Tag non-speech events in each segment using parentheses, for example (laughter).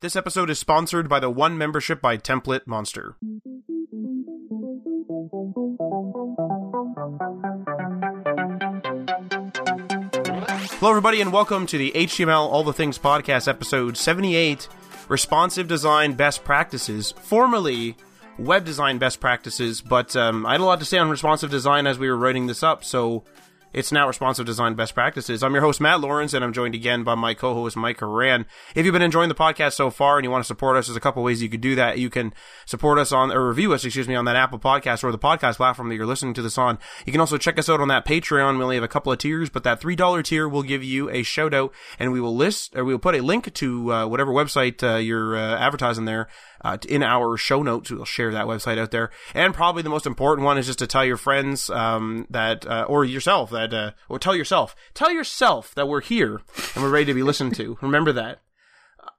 This episode is sponsored by the One Membership by Template Monster. Hello, everybody, and welcome to the HTML All the Things podcast, episode 78 Responsive Design Best Practices, formerly Web Design Best Practices. But um, I had a lot to say on responsive design as we were writing this up, so it's now responsive design best practices. I'm your host, Matt Lawrence, and I'm joined again by my co-host, Mike Karan. If you've been enjoying the podcast so far and you want to support us, there's a couple ways you could do that. You can support us on, or review us, excuse me, on that Apple podcast or the podcast platform that you're listening to this on. You can also check us out on that Patreon. We only have a couple of tiers, but that $3 tier will give you a shout out and we will list, or we will put a link to, uh, whatever website, uh, you're, uh, advertising there uh, in our show notes. We'll share that website out there. And probably the most important one is just to tell your friends um, that, uh, or yourself that, uh, or tell yourself, tell yourself that we're here and we're ready to be listened to. (laughs) Remember that.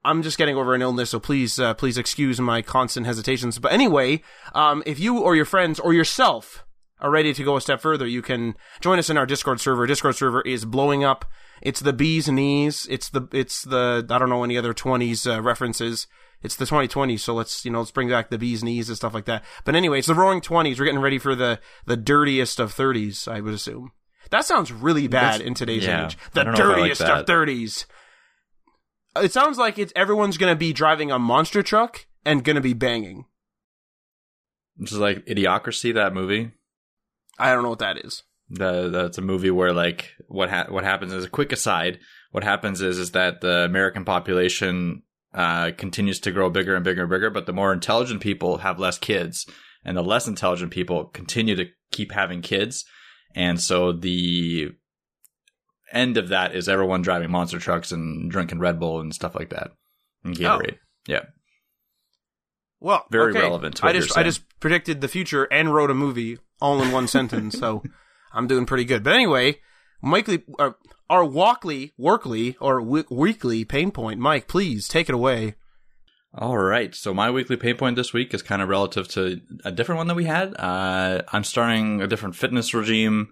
I'm just getting over an illness, so please, uh, please excuse my constant hesitations. But anyway, um, if you or your friends or yourself are ready to go a step further, you can join us in our Discord server. Discord server is blowing up. It's the bees knees. It's the, it's the, I don't know any other 20s uh, references it's the 2020s, so let's you know let's bring back the bees knees and stuff like that. But anyway, it's the Roaring Twenties. We're getting ready for the the dirtiest of 30s, I would assume. That sounds really bad That's- in today's yeah, age. The don't know if I like dirtiest of 30s. It sounds like it's everyone's gonna be driving a monster truck and gonna be banging. Which is like Idiocracy, that movie. I don't know what that is. The, that's a movie where like what ha- what happens is a quick aside. What happens is is that the American population uh, continues to grow bigger and bigger and bigger, but the more intelligent people have less kids, and the less intelligent people continue to keep having kids, and so the end of that is everyone driving monster trucks and drinking Red Bull and stuff like that, and Gatorade. Yeah, Well, Very okay. relevant to I just I just predicted the future and wrote a movie all in one sentence, so (laughs) I'm doing pretty good. But anyway, Mikely, uh, our Walkley, Workley, or w- Weekly pain point, Mike, please take it away. All right. So my weekly pain point this week is kind of relative to a different one that we had. Uh, I'm starting a different fitness regime.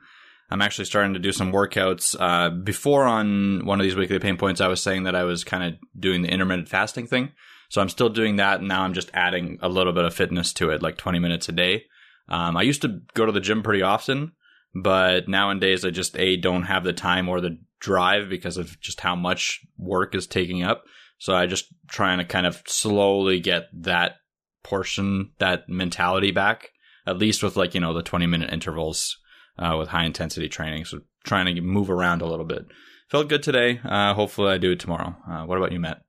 I'm actually starting to do some workouts. Uh, before on one of these weekly pain points, I was saying that I was kind of doing the intermittent fasting thing. So I'm still doing that. And now I'm just adding a little bit of fitness to it, like 20 minutes a day. Um, I used to go to the gym pretty often, but nowadays I just a don't have the time or the drive because of just how much work is taking up. So I just trying to kind of slowly get that portion, that mentality back, at least with like, you know, the 20 minute intervals, uh, with high intensity training. So trying to move around a little bit. Felt good today. Uh, hopefully I do it tomorrow. Uh, what about you, Matt?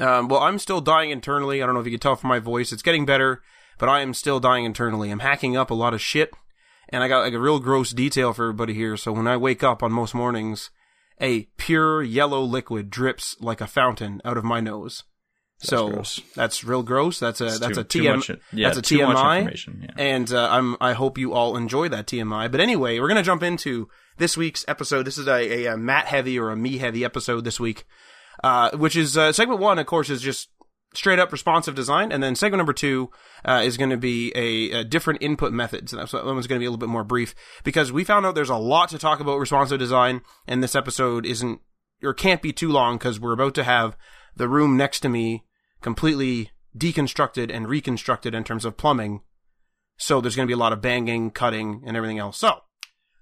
Um, well, I'm still dying internally. I don't know if you can tell from my voice. It's getting better, but I am still dying internally. I'm hacking up a lot of shit, and I got like a real gross detail for everybody here. So when I wake up on most mornings, a pure yellow liquid drips like a fountain out of my nose. so gross. that's real gross. That's a It's that's too- a too TM. much- yeah, that's a too much TMI. information, yeah. And uh, I'm I hope you all enjoy that TMI. But anyway, we're gonna jump into this week's episode. This is a, a, a Matt heavy or a me heavy episode this week, uh, which is uh, segment one. Of course, is just straight up responsive design, and then segment number two uh, is going to be a, a different input. And that's that one's going to be a little bit more brief because we found out there's a lot to talk about responsive design, and this episode isn't or can't be too long because we're about to have the room next to me completely deconstructed and reconstructed in terms of plumbing. So there's going to be a lot of banging, cutting, and everything else. So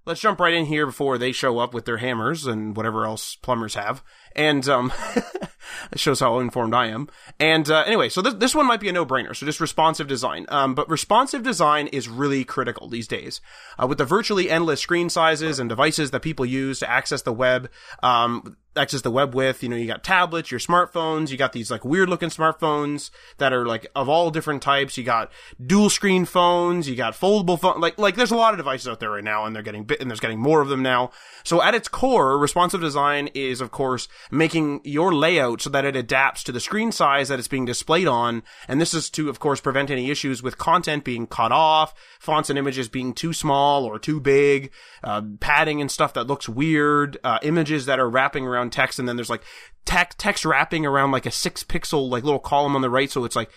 let's jump right in here before they show up with their hammers and whatever else plumbers have. And um, (laughs) it shows how informed I am. And uh, anyway, so this this one might be a no brainer. So just responsive design. Um, but responsive design is really critical these days uh, with the virtually endless screen sizes and devices that people use to access the web. Um, access the web with. You know, you got tablets, your smartphones, you got these like weird looking smartphones that are like of all different types. You got dual screen phones, you got foldable phone, like, like there's a lot of devices out there right now and they're getting bit and there's getting more of them now. So at its core, responsive design is of course making your layout so that it adapts to the screen size that it's being displayed on. And this is to of course prevent any issues with content being cut off, fonts and images being too small or too big, uh, padding and stuff that looks weird, uh, images that are wrapping around text and then there's like text, text wrapping around like a six pixel like little column on the right. So it's like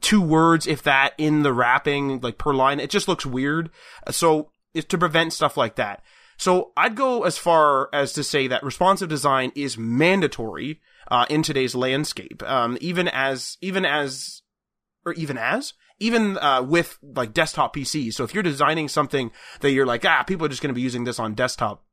two words, if that, in the wrapping, like per line. It just looks weird. So it's to prevent stuff like that. So I'd go as far as to say that responsive design is mandatory uh, in today's landscape. Um, even as, even as, or even as, even uh, with like desktop PCs. So if you're designing something that you're like, ah, people are just going to be using this on desktop.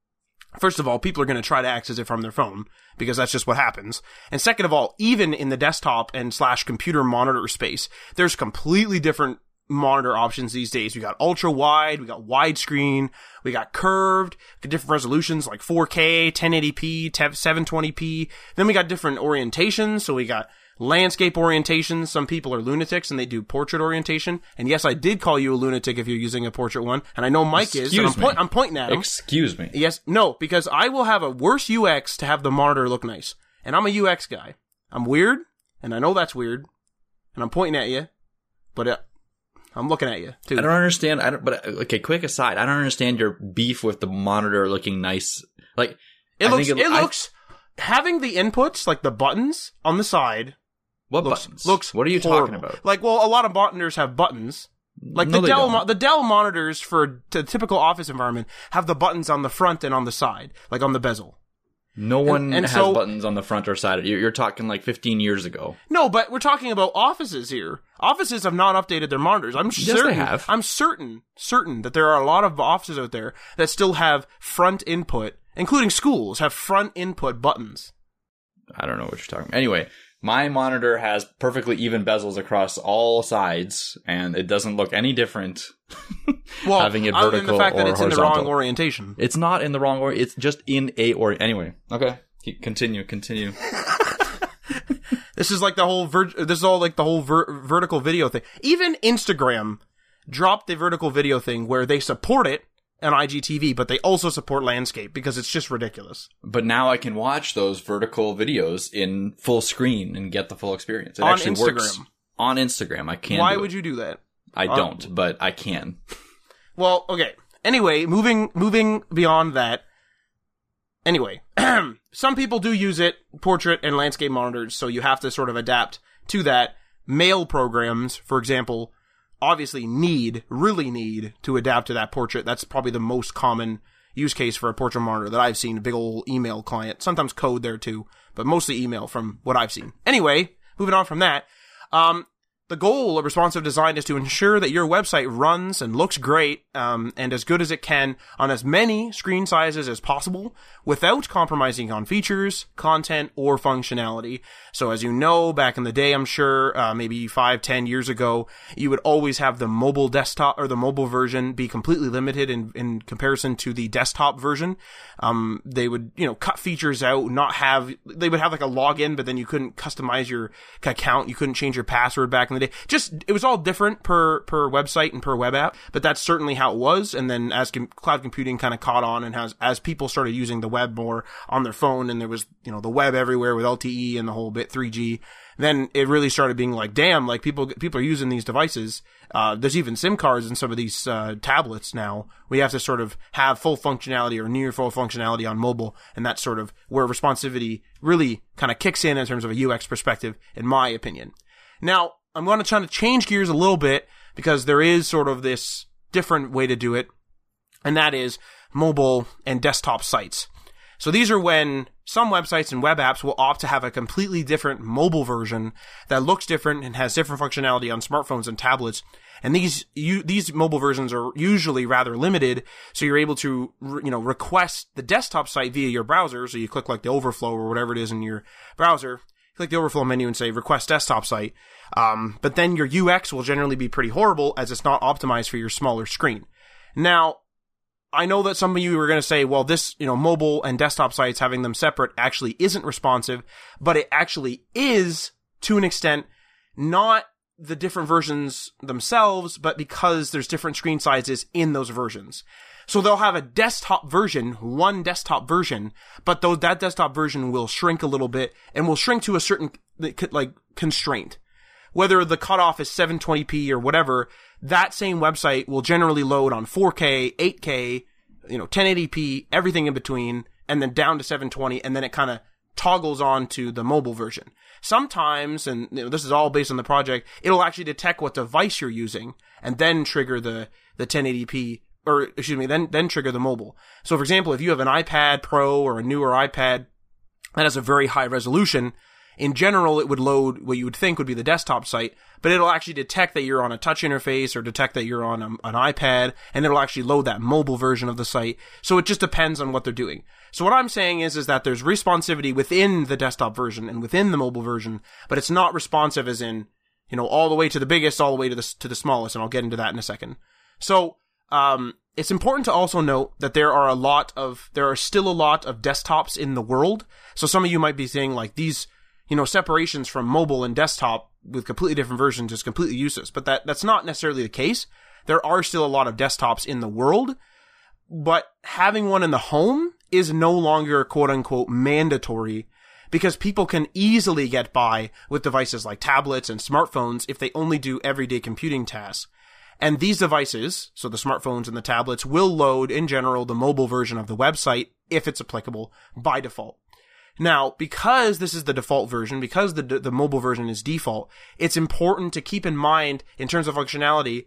First of all, people are going to try to access it from their phone because that's just what happens. And second of all, even in the desktop and slash computer monitor space, there's completely different monitor options these days. We got ultra wide, we got widescreen, we got curved, different resolutions like 4K, 1080p, 720p. Then we got different orientations. So we got landscape orientations. Some people are lunatics and they do portrait orientation. And yes, I did call you a lunatic if you're using a portrait one. And I know Mike is. And I'm, me. I'm pointing at him. Excuse me. Yes, no, because I will have a worse UX to have the monitor look nice. And I'm a UX guy. I'm weird, and I know that's weird. And I'm pointing at you, but uh, I'm looking at you too. I don't understand. I don't. But okay, quick aside. I don't understand your beef with the monitor looking nice. Like it I looks. think It, I- looks. Having the inputs like the buttons on the side What looks buttons? looks. What are you horrible. talking about? Like, well, a lot of monitors have buttons. Like No, the Dell, mo- the Dell monitors for the typical office environment have the buttons on the front and on the side, like on the bezel. No one and has so- buttons on the front or side. You're, you're talking like 15 years ago. No, but we're talking about offices here. Offices have not updated their monitors. I'm they certain. have. I'm certain, certain that there are a lot of offices out there that still have front input, including schools, have front input buttons. I don't know what you're talking about. Anyway, my monitor has perfectly even bezels across all sides, and it doesn't look any different. (laughs) Well, Having it vertical other than the vertical fact that or it's in the wrong orientation. It's not in the wrong order. It's just in a or. Anyway, okay. Continue, continue. (laughs) This is like the whole ver- this is all like the whole ver- vertical video thing. Even Instagram dropped the vertical video thing where they support it on IGTV, but they also support landscape because it's just ridiculous. But now I can watch those vertical videos in full screen and get the full experience. It On actually works Instagram. on Instagram. I can. Why would you do that? I uh, don't, but I can. Well, okay. Anyway, moving moving beyond that. Anyway, (clears throat) some people do use it portrait and landscape monitors, so you have to sort of adapt to that. Mail programs, for example, obviously need really need to adapt to that portrait. That's probably the most common use case for a portrait monitor that I've seen. A big old email client, sometimes code there too, but mostly email from what I've seen. Anyway, moving on from that. Um, the goal of responsive design is to ensure that your website runs and looks great um, and as good as it can on as many screen sizes as possible without compromising on features, content, or functionality. So as you know, back in the day, I'm sure, uh, maybe five, ten years ago, you would always have the mobile desktop or the mobile version be completely limited in, in comparison to the desktop version. Um, they would, you know, cut features out, not have, they would have like a login, but then you couldn't customize your account. You couldn't change your password back in the day. Just, it was all different per, per website and per web app, but that's certainly how it was. And then as com- cloud computing kind of caught on and has, as people started using the web more on their phone and there was, you know, the web everywhere with LTE and the whole bit 3G, then it really started being like, damn, like people, people are using these devices. Uh, there's even SIM cards in some of these, uh, tablets now. We have to sort of have full functionality or near full functionality on mobile. And that's sort of where responsivity really kind of kicks in in terms of a UX perspective, in my opinion. Now, I'm going to try to change gears a little bit because there is sort of this different way to do it. And that is mobile and desktop sites. So these are when some websites and web apps will opt to have a completely different mobile version that looks different and has different functionality on smartphones and tablets. And these you, these mobile versions are usually rather limited, so you're able to you know request the desktop site via your browser. So you click like the overflow or whatever it is in your browser, click the overflow menu and say request desktop site. Um, but then your UX will generally be pretty horrible as it's not optimized for your smaller screen. Now, I know that some of you are going to say, well, this, you know, mobile and desktop sites having them separate actually isn't responsive, but it actually is to an extent, not the different versions themselves, but because there's different screen sizes in those versions. So they'll have a desktop version, one desktop version, but though that desktop version will shrink a little bit and will shrink to a certain, like, constraint whether the cutoff is 720p or whatever, that same website will generally load on 4K, 8K, you know, 1080p, everything in between, and then down to 720, and then it kind of toggles on to the mobile version. Sometimes, and you know, this is all based on the project, it'll actually detect what device you're using and then trigger the, the 1080p, or excuse me, then, then trigger the mobile. So for example, if you have an iPad Pro or a newer iPad, that has a very high resolution. In general, it would load what you would think would be the desktop site, but it'll actually detect that you're on a touch interface or detect that you're on a, an iPad, and it'll actually load that mobile version of the site. So it just depends on what they're doing. So what I'm saying is, is that there's responsivity within the desktop version and within the mobile version, but it's not responsive as in, you know, all the way to the biggest, all the way to the, to the smallest, and I'll get into that in a second. So, um, it's important to also note that there are a lot of, there are still a lot of desktops in the world. So some of you might be saying like these, you know, separations from mobile and desktop with completely different versions is completely useless, but that, that's not necessarily the case. There are still a lot of desktops in the world, but having one in the home is no longer quote unquote mandatory because people can easily get by with devices like tablets and smartphones if they only do everyday computing tasks. And these devices, so the smartphones and the tablets, will load in general the mobile version of the website if it's applicable by default. Now, because this is the default version, because the the mobile version is default, it's important to keep in mind in terms of functionality,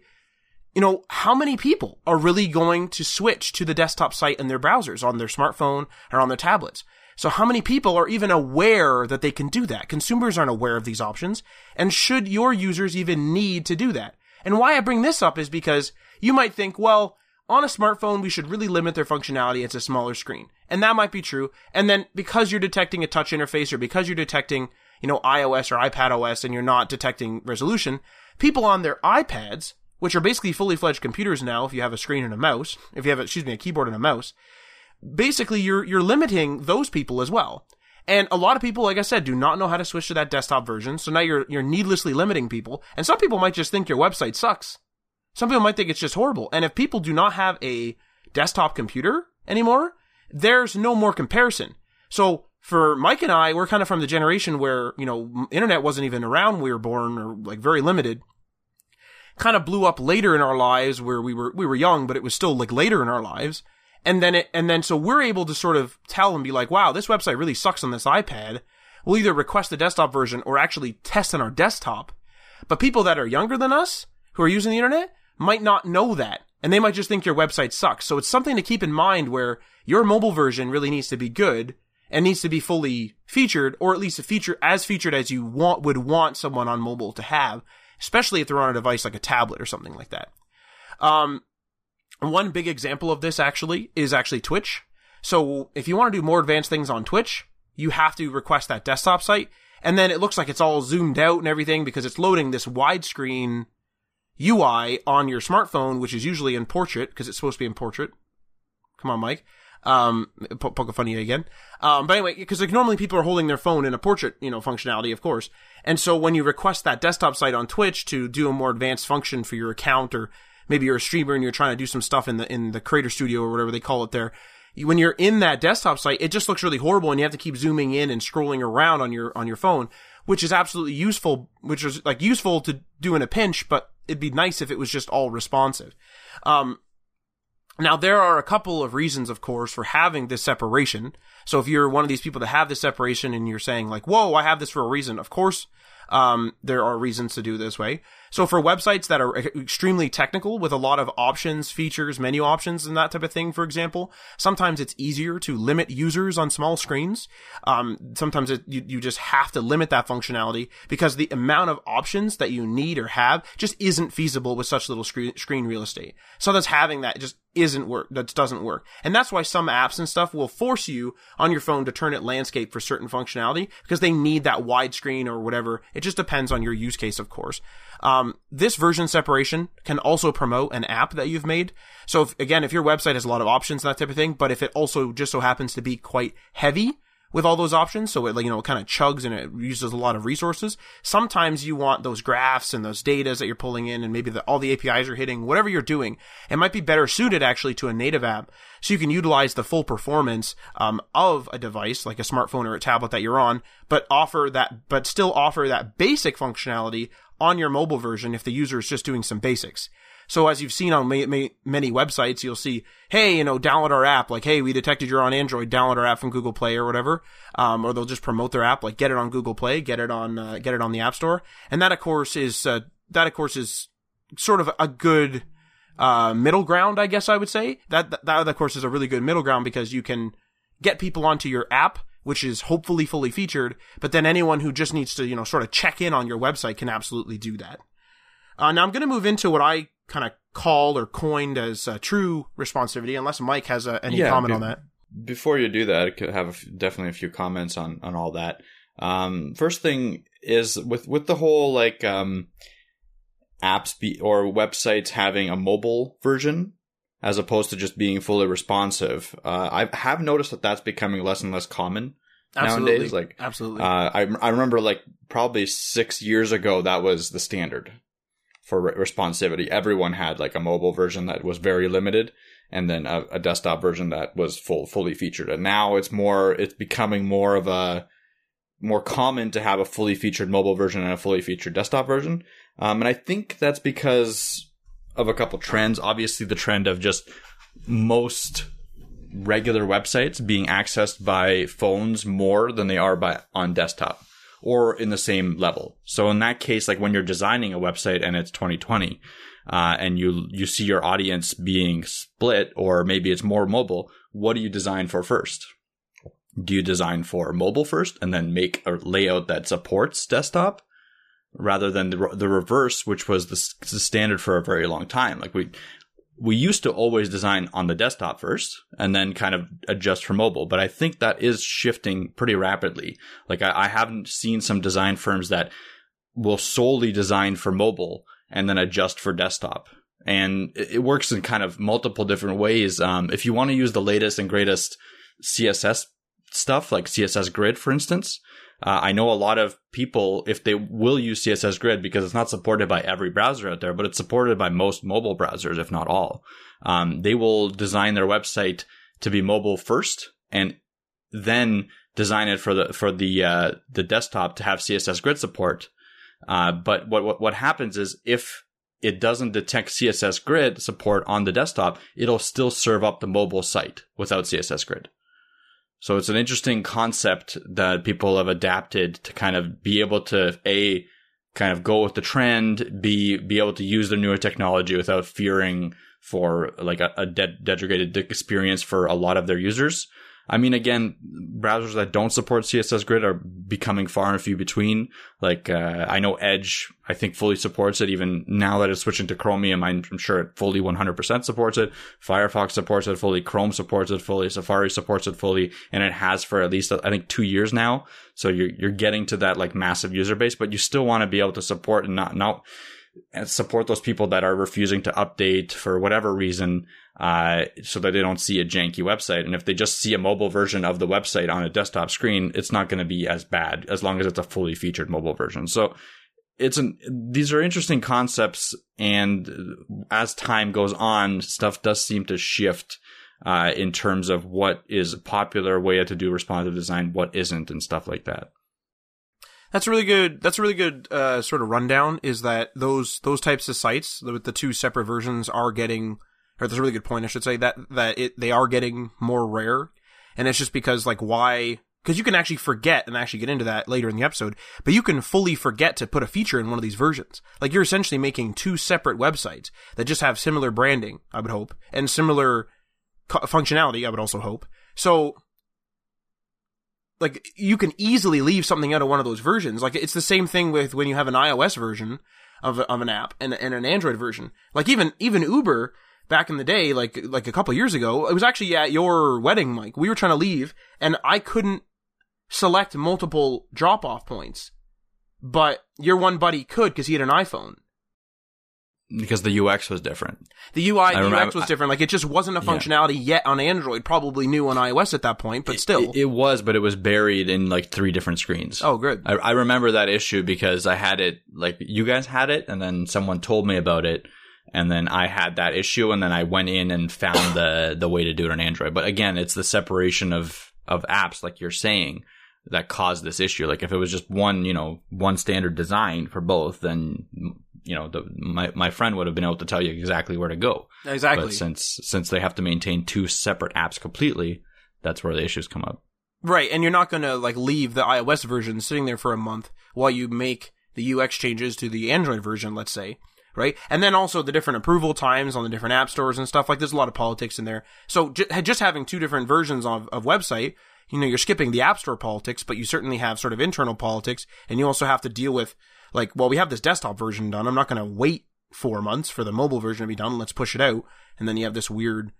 you know, how many people are really going to switch to the desktop site in their browsers on their smartphone or on their tablets? So how many people are even aware that they can do that? Consumers aren't aware of these options. And should your users even need to do that? And why I bring this up is because you might think, well, on a smartphone, we should really limit their functionality. It's a smaller screen. And that might be true. And then because you're detecting a touch interface or because you're detecting, you know, iOS or iPad OS and you're not detecting resolution, people on their iPads, which are basically fully fledged computers now, if you have a screen and a mouse, if you have, excuse me, a keyboard and a mouse, basically you're, you're limiting those people as well. And a lot of people, like I said, do not know how to switch to that desktop version. So now you're, you're needlessly limiting people. And some people might just think your website sucks. Some people might think it's just horrible. And if people do not have a desktop computer anymore, there's no more comparison. So for Mike and I, we're kind of from the generation where, you know, internet wasn't even around when we were born or like very limited. Kind of blew up later in our lives where we were, we were young, but it was still like later in our lives. And then it, and then so we're able to sort of tell and be like, wow, this website really sucks on this iPad. We'll either request the desktop version or actually test on our desktop. But people that are younger than us who are using the internet might not know that. And they might just think your website sucks. So it's something to keep in mind where your mobile version really needs to be good and needs to be fully featured, or at least a feature as featured as you want, would want someone on mobile to have, especially if they're on a device like a tablet or something like that. Um, one big example of this actually is actually Twitch. So if you want to do more advanced things on Twitch, you have to request that desktop site. And then it looks like it's all zoomed out and everything because it's loading this widescreen UI on your smartphone, which is usually in portrait because it's supposed to be in portrait. Come on, Mike. Um, poke a funny again. Um, but anyway, because like normally people are holding their phone in a portrait, you know, functionality, of course. And so when you request that desktop site on Twitch to do a more advanced function for your account or maybe you're a streamer and you're trying to do some stuff in the in the creator studio or whatever they call it there when you're in that desktop site it just looks really horrible and you have to keep zooming in and scrolling around on your on your phone which is absolutely useful which is like useful to do in a pinch but it'd be nice if it was just all responsive um now there are a couple of reasons of course for having this separation so if you're one of these people that have this separation and you're saying like whoa i have this for a reason of course um, there are reasons to do this way. So for websites that are extremely technical with a lot of options, features, menu options, and that type of thing, for example, sometimes it's easier to limit users on small screens. Um, sometimes it, you, you just have to limit that functionality because the amount of options that you need or have just isn't feasible with such little screen, screen real estate. So that's having that just isn't work that doesn't work and that's why some apps and stuff will force you on your phone to turn it landscape for certain functionality because they need that widescreen or whatever it just depends on your use case of course um, this version separation can also promote an app that you've made so if, again if your website has a lot of options that type of thing but if it also just so happens to be quite heavy with all those options. So it, like you know, it kind of chugs and it uses a lot of resources. Sometimes you want those graphs and those datas that you're pulling in and maybe the, all the APIs are hitting, whatever you're doing. It might be better suited actually to a native app. So you can utilize the full performance, um, of a device like a smartphone or a tablet that you're on, but offer that, but still offer that basic functionality on your mobile version if the user is just doing some basics. So as you've seen on ma- ma- many websites, you'll see, hey, you know, download our app. Like, hey, we detected you're on Android. Download our app from Google Play or whatever. Um, or they'll just promote their app, like get it on Google Play, get it on, uh, get it on the App Store. And that, of course, is uh, that, of course, is sort of a good uh, middle ground, I guess I would say. That, that, that, of course, is a really good middle ground because you can get people onto your app which is hopefully fully featured. But then anyone who just needs to, you know, sort of check in on your website can absolutely do that. Uh, now I'm going to move into what I kind of called or coined as uh, true responsivity, unless Mike has uh, any Yeah, comment be- on that. Before you do that, I could have a f- definitely a few comments on on all that. Um, first thing is with with the whole like um, apps be or websites having a mobile version as opposed to just being fully responsive. Uh, I have noticed that that's becoming less and less common Absolutely. nowadays. Like Absolutely. uh, I I remember like probably six years ago that was the standard for re- responsivity. Everyone had like a mobile version that was very limited, and then a, a desktop version that was full fully featured. And now it's more it's becoming more of a more common to have a fully featured mobile version and a fully featured desktop version. Um, and I think that's because of a couple trends. Obviously, the trend of just most regular websites being accessed by phones more than they are by on desktop or in the same level. So in that case, like when you're designing a website and it's 2020, uh, and you you see your audience being split, or maybe it's more mobile, what do you design for first? Do you design for mobile first and then make a layout that supports desktop? Rather than the, the reverse, which was the, the standard for a very long time. Like we, we used to always design on the desktop first and then kind of adjust for mobile. But I think that is shifting pretty rapidly. Like I, I haven't seen some design firms that will solely design for mobile and then adjust for desktop. And it, works in kind of multiple different ways. Um, if you want to use the latest and greatest CSS stuff, like CSS Grid, for instance, uh, I know a lot of people, if they will use CSS Grid because it's not supported by every browser out there, but it's supported by most mobile browsers, if not all, um, they will design their website to be mobile first and then design it for the for the uh, the desktop to have CSS Grid support. Uh, but what, what what happens is if it doesn't detect CSS Grid support on the desktop, it'll still serve up the mobile site without CSS Grid. So it's an interesting concept that people have adapted to kind of be able to a kind of go with the trend, be be able to use the newer technology without fearing for like a, a de- degraded experience for a lot of their users. I mean, again, browsers that don't support CSS Grid are becoming far and few between. Like, uh, I know Edge, I think fully supports it. Even now that it's switching to Chromium, I'm I'm sure it fully 100% supports it. Firefox supports it fully. Chrome supports it fully. Safari supports it fully. And it has for at least, I think, two years now. So you're, you're getting to that like massive user base, but you still want to be able to support and not, not, and support those people that are refusing to update for whatever reason, uh, so that they don't see a janky website. And if they just see a mobile version of the website on a desktop screen, it's not going to be as bad as long as it's a fully featured mobile version. So it's an, these are interesting concepts. And as time goes on, stuff does seem to shift. Uh, in terms of what is a popular way to do responsive design, what isn't, and stuff like that. That's a really good. That's a really good uh, sort of rundown. Is that those those types of sites with the two separate versions are getting, or that's a really good point. I should say that that it they are getting more rare, and it's just because like why? Because you can actually forget and actually get into that later in the episode, but you can fully forget to put a feature in one of these versions. Like you're essentially making two separate websites that just have similar branding. I would hope and similar co- functionality. I would also hope. So like you can easily leave something out of one of those versions. Like it's the same thing with when you have an iOS version of of an app and, and an Android version. Like even even Uber back in the day, like like a couple years ago, it was actually at your wedding, Mike. We were trying to leave, and I couldn't select multiple drop off points, but your one buddy could because he had an iPhone. Because the UX was different. The UI, the remember- UX was different. Like it just wasn't a Yeah. functionality yet on Android. Probably new on iOS at that point, but still. It, it was, but it was buried in like three different screens. oh, good. I, I remember that issue because I had it, like, you guys had it, and then someone told me about it, and then I had that issue, and then I went in and found the, the way to do it on Android. But again, it's the separation of, of apps, like you're saying, that caused this issue. Like, if it was just one, you know, one standard design for both, then, you know, the, my, my friend would have been able to tell you exactly where to go. Exactly. But since, since they have to maintain two separate apps completely, that's where the issues come up. Right, and you're not going to like leave the iOS version sitting there for a month while you make the UX changes to the Android version, let's say, right? And then also the different approval times on the different app stores and stuff like there's a lot of politics in there. So j- just having two different versions of, of website you know, you're skipping the App Store politics, but you certainly have sort of internal politics, and you also have to deal with, like, well, we have this desktop version done. I'm not going to wait four months for the mobile version to be done. Let's push it out. And then you have this weird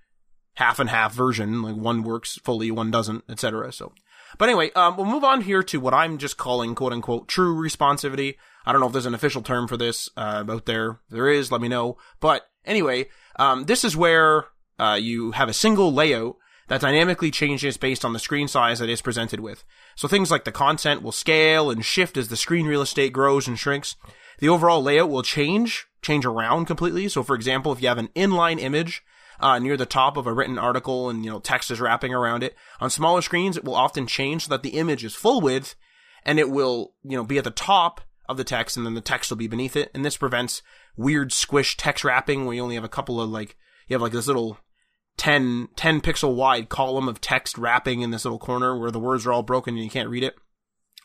half and half version, like one works fully, one doesn't, etc. So, but anyway, um, we'll move on here to what I'm just calling quote unquote true responsivity. I don't know if there's an official term for this, uh, out there. If there is, let me know. But anyway, um, this is where, uh, you have a single layout that dynamically changes based on the screen size that is presented with. So things like the content will scale and shift as the screen real estate grows and shrinks. The overall layout will change, change around completely. So for example, if you have an inline image, uh, near the top of a written article and, you know, text is wrapping around it, on smaller screens, it will often change so that the image is full width and it will, you know, be at the top of the text and then the text will be beneath it. And this prevents weird squish text wrapping where you only have a couple of like, you have like this little 10, 10 pixel wide column of text wrapping in this little corner where the words are all broken and you can't read it.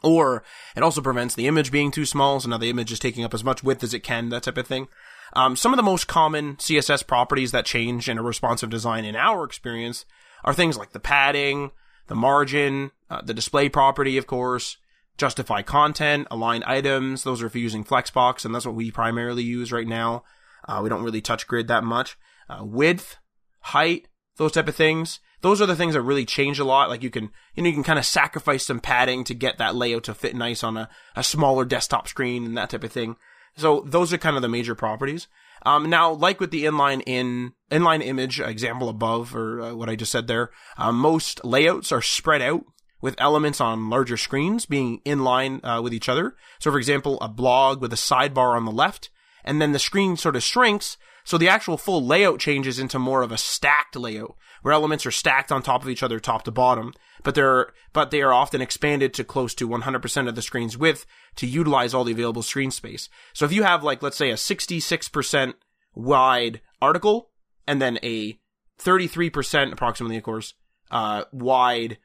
Or it also prevents the image being too small, so now the image is taking up as much width as it can, that type of thing. Um, some of the most common CSS properties that change in a responsive design in our experience are things like the padding, the margin, uh, the display property, of course, justify content, align items. Those are if you're using Flexbox, and that's what we primarily use right now. Uh, we don't really touch grid that much. Uh, width, height, those type of things. Those are the things that really change a lot. Like you can, you know, you can kind of sacrifice some padding to get that layout to fit nice on a, a smaller desktop screen and that type of thing. So those are kind of the major properties. Um, now, like with the inline in inline image example above, or uh, what I just said there, uh, most layouts are spread out with elements on larger screens being in line uh, with each other. So, for example, a blog with a sidebar on the left, and then the screen sort of shrinks so the actual full layout changes into more of a stacked layout, where elements are stacked on top of each other top to bottom, but they're, but they are often expanded to close to 100% of the screen's width to utilize all the available screen space. So if you have like, let's say a 66% wide article, and then a 33% approximately, of course, uh, wide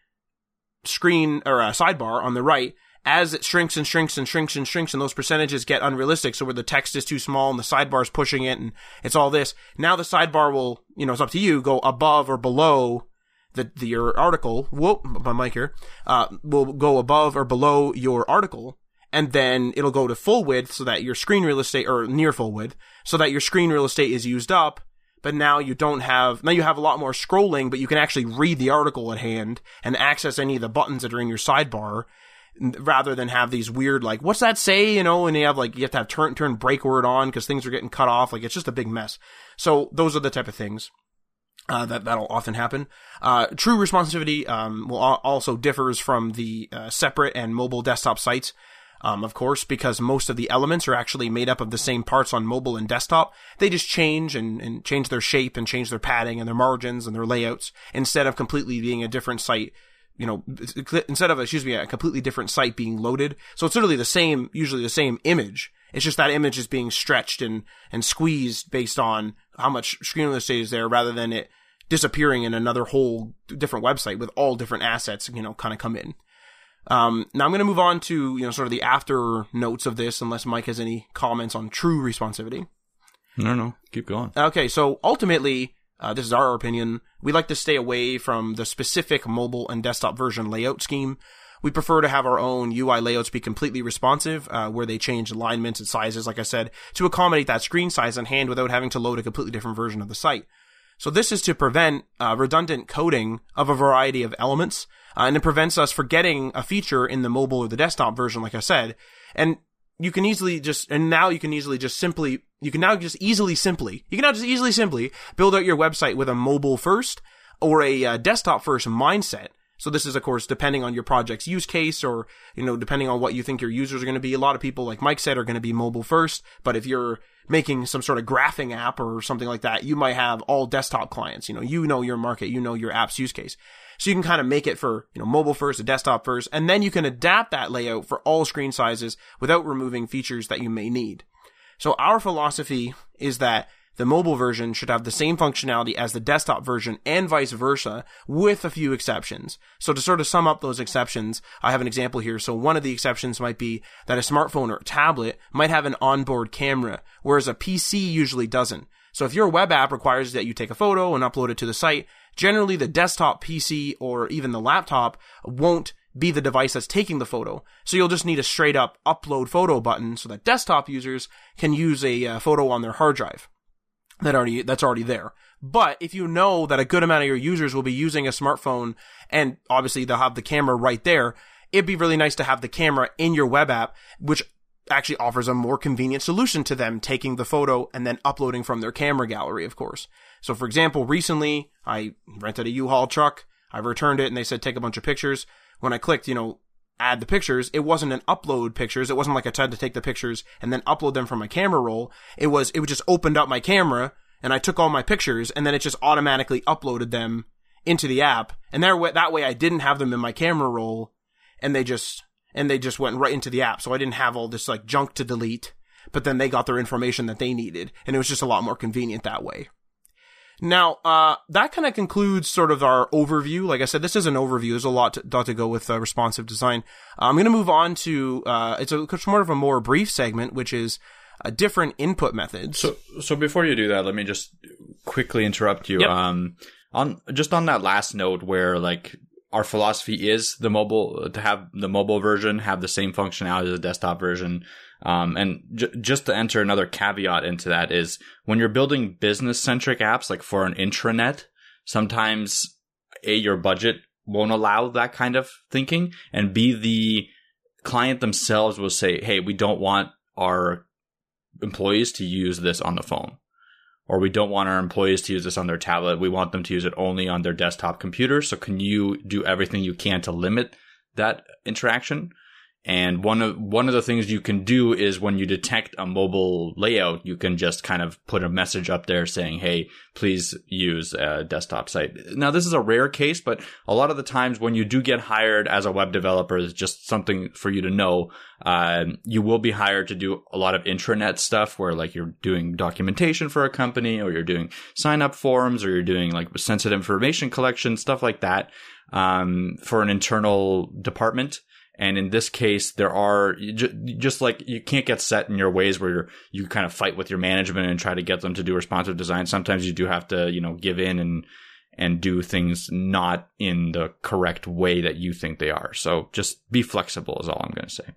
screen or a sidebar on the right, as it shrinks and shrinks and shrinks and shrinks and those percentages get unrealistic. So where the text is too small and the sidebar is pushing it and it's all this. Now the sidebar will, you know, it's up to you, go above or below the, the your article. Whoop, my mic here, uh, will go above or below your article. And then it'll go to full width so that your screen real estate, or near full width, so that your screen real estate is used up but now you don't have, now you have a lot more scrolling, but you can actually read the article at hand and access any of the buttons that are in your sidebar rather than have these weird like what's that say you know and you have like you have to have turn turn break word on because things are getting cut off like it's just a big mess so those are the type of things uh, that that'll often happen. Uh, true responsivity um, will also differs from the uh, separate and mobile desktop sites, um, of course, because most of the elements are actually made up of the same parts on mobile and desktop. They just change and, and change their shape and change their padding and their margins and their layouts instead of completely being a different site you know, instead of, excuse me, a completely different site being loaded. So it's literally the same, usually the same image. It's just that image is being stretched and, and squeezed based on how much screen real estate is there rather than it disappearing in another whole different website with all different assets, you know, kind of come in. Um, now I'm going to move on to, you know, sort of the after notes of this, unless Mike has any comments on true responsivity. No, no, keep going. Okay. So ultimately, uh, this is our opinion. We like to stay away from the specific mobile and desktop version layout scheme. We prefer to have our own UI layouts be completely responsive, uh, where they change alignments and sizes, like I said, to accommodate that screen size on hand without having to load a completely different version of the site. So this is to prevent uh, redundant coding of a variety of elements, uh, and it prevents us forgetting a feature in the mobile or the desktop version, like I said. And you can easily just, and now you can easily just simply, you can now just easily simply, you can now just easily simply build out your website with a mobile first or a uh, desktop first mindset. So this is, of course, depending on your project's use case or, you know, depending on what you think your users are going to be. A lot of people, like Mike said, are going to be mobile first. But if you're making some sort of graphing app or something like that, you might have all desktop clients. You know, you know your market, you know your app's use case. So you can kind of make it for, you know, mobile first, a desktop first, and then you can adapt that layout for all screen sizes without removing features that you may need. So our philosophy is that the mobile version should have the same functionality as the desktop version and vice versa with a few exceptions. So to sort of sum up those exceptions, I have an example here. So one of the exceptions might be that a smartphone or a tablet might have an onboard camera, whereas a PC usually doesn't. So if your web app requires that you take a photo and upload it to the site, generally the desktop PC or even the laptop won't be the device that's taking the photo. So you'll just need a straight up upload photo button so that desktop users can use a uh, photo on their hard drive that already that's already there. But if you know that a good amount of your users will be using a smartphone and obviously they'll have the camera right there, it'd be really nice to have the camera in your web app, which actually offers a more convenient solution to them taking the photo and then uploading from their camera gallery, of course. So for example, recently I rented a U-Haul truck. I returned it and they said take a bunch of pictures. When I clicked, you know, add the pictures, it wasn't an upload pictures. It wasn't like I tried to take the pictures and then upload them from my camera roll. It was, it just opened up my camera and I took all my pictures and then it just automatically uploaded them into the app. And there, that way I didn't have them in my camera roll and they just, and they just went right into the app. So I didn't have all this like junk to delete, but then they got their information that they needed and it was just a lot more convenient that way. Now, uh, that kind of concludes sort of our overview. Like I said, this is an overview. There's a lot to, lot to go with uh, responsive design. Uh, I'm going to move on to, uh, it's, a, it's more of a more brief segment, which is a different input methods. So, so before you do that, let me just quickly interrupt you. Yep. Um, on, just on that last note where like our philosophy is the mobile, to have the mobile version have the same functionality as the desktop version. Um, and j- just to enter another caveat into that is when you're building business centric apps, like for an intranet, sometimes A, your budget won't allow that kind of thinking, and B, the client themselves will say, hey, we don't want our employees to use this on the phone. Or we don't want our employees to use this on their tablet. We want them to use it only on their desktop computer. So can you do everything you can to limit that interaction? And one of one of the things you can do is when you detect a mobile layout, you can just kind of put a message up there saying, "Hey, please use a desktop site." Now, this is a rare case, but a lot of the times when you do get hired as a web developer, is just something for you to know. Uh, you will be hired to do a lot of intranet stuff, where like you're doing documentation for a company, or you're doing sign up forms, or you're doing like sensitive information collection, stuff like that, um, for an internal department. And in this case, there are just like you can't get set in your ways where you kind of fight with your management and try to get them to do responsive design. Sometimes you do have to, you know, give in and, and do things not in the correct way that you think they are. So just be flexible is all I'm going to say.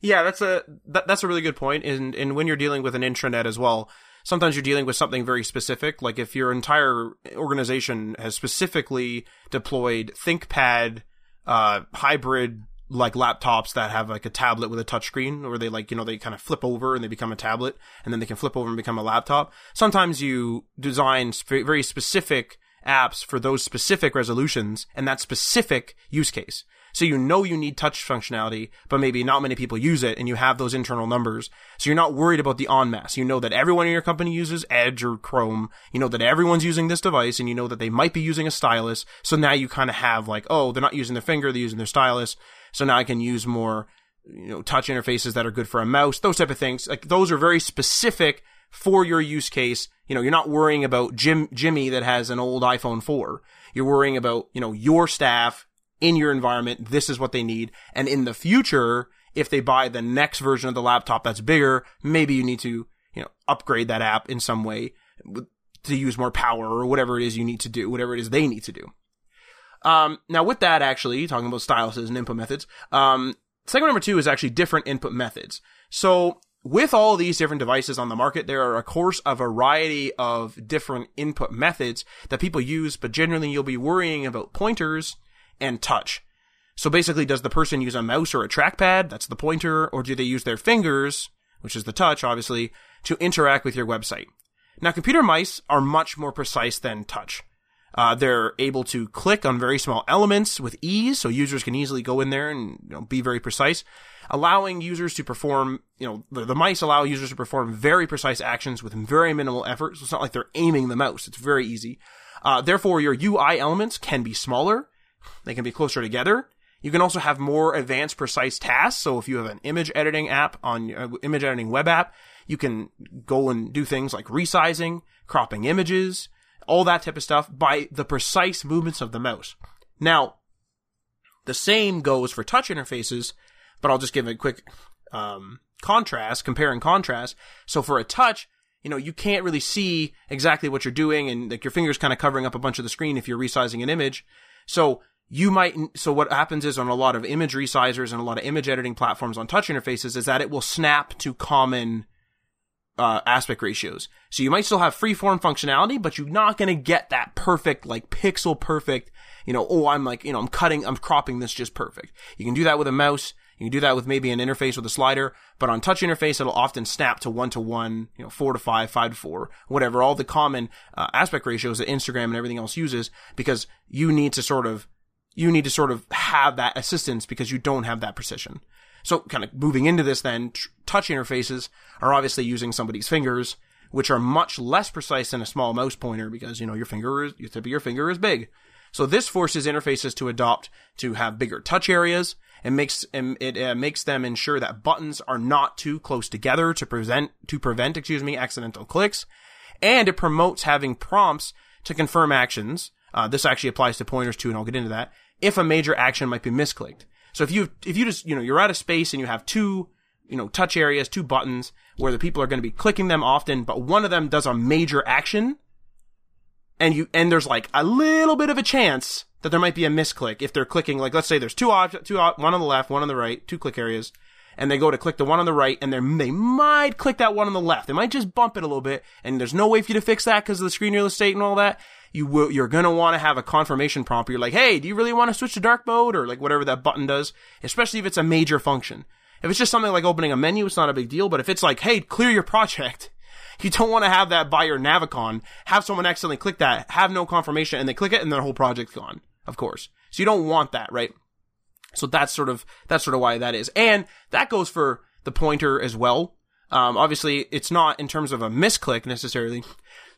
Yeah, that's a that, that's a really good point. And and when you're dealing with an intranet as well, sometimes you're dealing with something very specific. Like if your entire organization has specifically deployed ThinkPad uh, hybrid like laptops that have like a tablet with a touchscreen or they like, you know, they kind of flip over and they become a tablet and then they can flip over and become a laptop. Sometimes you design sp- very specific apps for those specific resolutions and that specific use case. So you know you need touch functionality, but maybe not many people use it and you have those internal numbers. So you're not worried about the en masse. You know that everyone in your company uses Edge or Chrome. You know that everyone's using this device and you know that they might be using a stylus. So now you kind of have like, oh, they're not using their finger, they're using their stylus. So now I can use more, you know, touch interfaces that are good for a mouse, those type of things. Like those are very specific for your use case. You know, you're not worrying about Jim, Jimmy that has an old iPhone 4. You're worrying about, you know, your staff in your environment. This is what they need. And in the future, if they buy the next version of the laptop that's bigger, maybe you need to, you know, upgrade that app in some way to use more power or whatever it is you need to do, whatever it is they need to do. Um, now with that, actually, talking about styluses and input methods, um, segment number two is actually different input methods. So with all these different devices on the market, there are, of course, a variety of different input methods that people use, but generally you'll be worrying about pointers and touch. So basically, does the person use a mouse or a trackpad? That's the pointer. Or do they use their fingers, which is the touch, obviously, to interact with your website? Now, computer mice are much more precise than touch. Uh, they're able to click on very small elements with ease, so users can easily go in there and you know, be very precise, allowing users to perform, you know, the, the, mice allow users to perform very precise actions with very minimal effort. So it's not like they're aiming the mouse. It's very easy. Uh, therefore, your UI elements can be smaller. They can be closer together. You can also have more advanced, precise tasks. So if you have an image editing app on your uh, image editing web app, you can go and do things like resizing, cropping images, all that type of stuff by the precise movements of the mouse. Now, the same goes for touch interfaces, but I'll just give a quick um, contrast, compare and contrast. So for a touch, you know, you can't really see exactly what you're doing and like your fingers kind of covering up a bunch of the screen if you're resizing an image. So you might, so what happens is on a lot of image resizers and a lot of image editing platforms on touch interfaces is that it will snap to common uh, aspect ratios. So you might still have freeform functionality, but you're not going to get that perfect, like pixel perfect, you know, oh, I'm like, you know, I'm cutting, I'm cropping this just perfect. You can do that with a mouse. You can do that with maybe an interface with a slider, but on touch interface, it'll often snap to one to one, you know, four to five, five to four, whatever, all the common uh, aspect ratios that Instagram and everything else uses because you need to sort of, you need to sort of have that assistance because you don't have that precision. So kind of moving into this then, tr- touch interfaces are obviously using somebody's fingers, which are much less precise than a small mouse pointer because, you know, your finger is, your tip of your finger is big. So this forces interfaces to adopt to have bigger touch areas and makes it uh, makes them ensure that buttons are not too close together to prevent to prevent excuse me accidental clicks, and it promotes having prompts to confirm actions. Uh, this actually applies to pointers too, and I'll get into that. If a major action might be misclicked, so if you if you just you know you're out of space and you have two you know touch areas, two buttons where the people are going to be clicking them often, but one of them does a major action, and you and there's like a little bit of a chance that there might be a misclick if they're clicking like let's say there's two object two one on the left, one on the right, two click areas, and they go to click the one on the right, and they might click that one on the left. They might just bump it a little bit, and there's no way for you to fix that because of the screen real estate and all that. You will you're gonna want to have a confirmation prompt. You're like, hey, do you really want to switch to dark mode or like whatever that button does? Especially if it's a major function. If it's just something like opening a menu, it's not a big deal. But if it's like, hey, clear your project. (laughs) You don't want to have that by your Navicon, have someone accidentally click that, have no confirmation, and they click it and their whole project's gone of course. So you don't want that, right? So that's sort of, that's sort of why that is. And that goes for the pointer as well. Um, obviously it's not in terms of a misclick necessarily,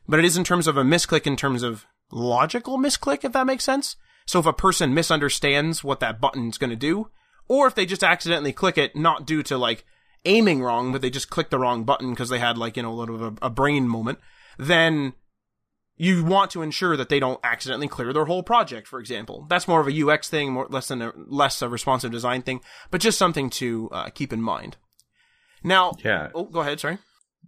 but it is in terms of a misclick in terms of logical misclick, if that makes sense. So if a person misunderstands what that button's gonna do, or if they just accidentally click it, not due to like aiming wrong, but they just clicked the wrong button because they had like, you know, a little of a, a brain moment, then you want to ensure that they don't accidentally clear their whole project, for example. That's more of a UX thing, more less than a less a responsive design thing, but just something to uh, keep in mind. Now, yeah. Oh, go ahead. Sorry.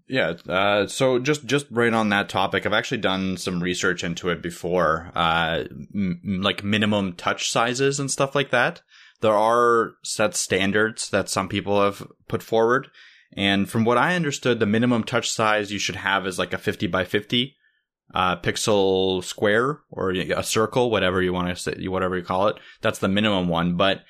Yeah. Uh, so just just right on that topic, I've actually done some research into it before, uh, m- like minimum touch sizes and stuff like that. There are set standards that some people have put forward, and from what I understood, the minimum touch size you should have is like a fifty by fifty uh, pixel square or a circle, whatever you want to say, whatever you call it. That's the minimum one. But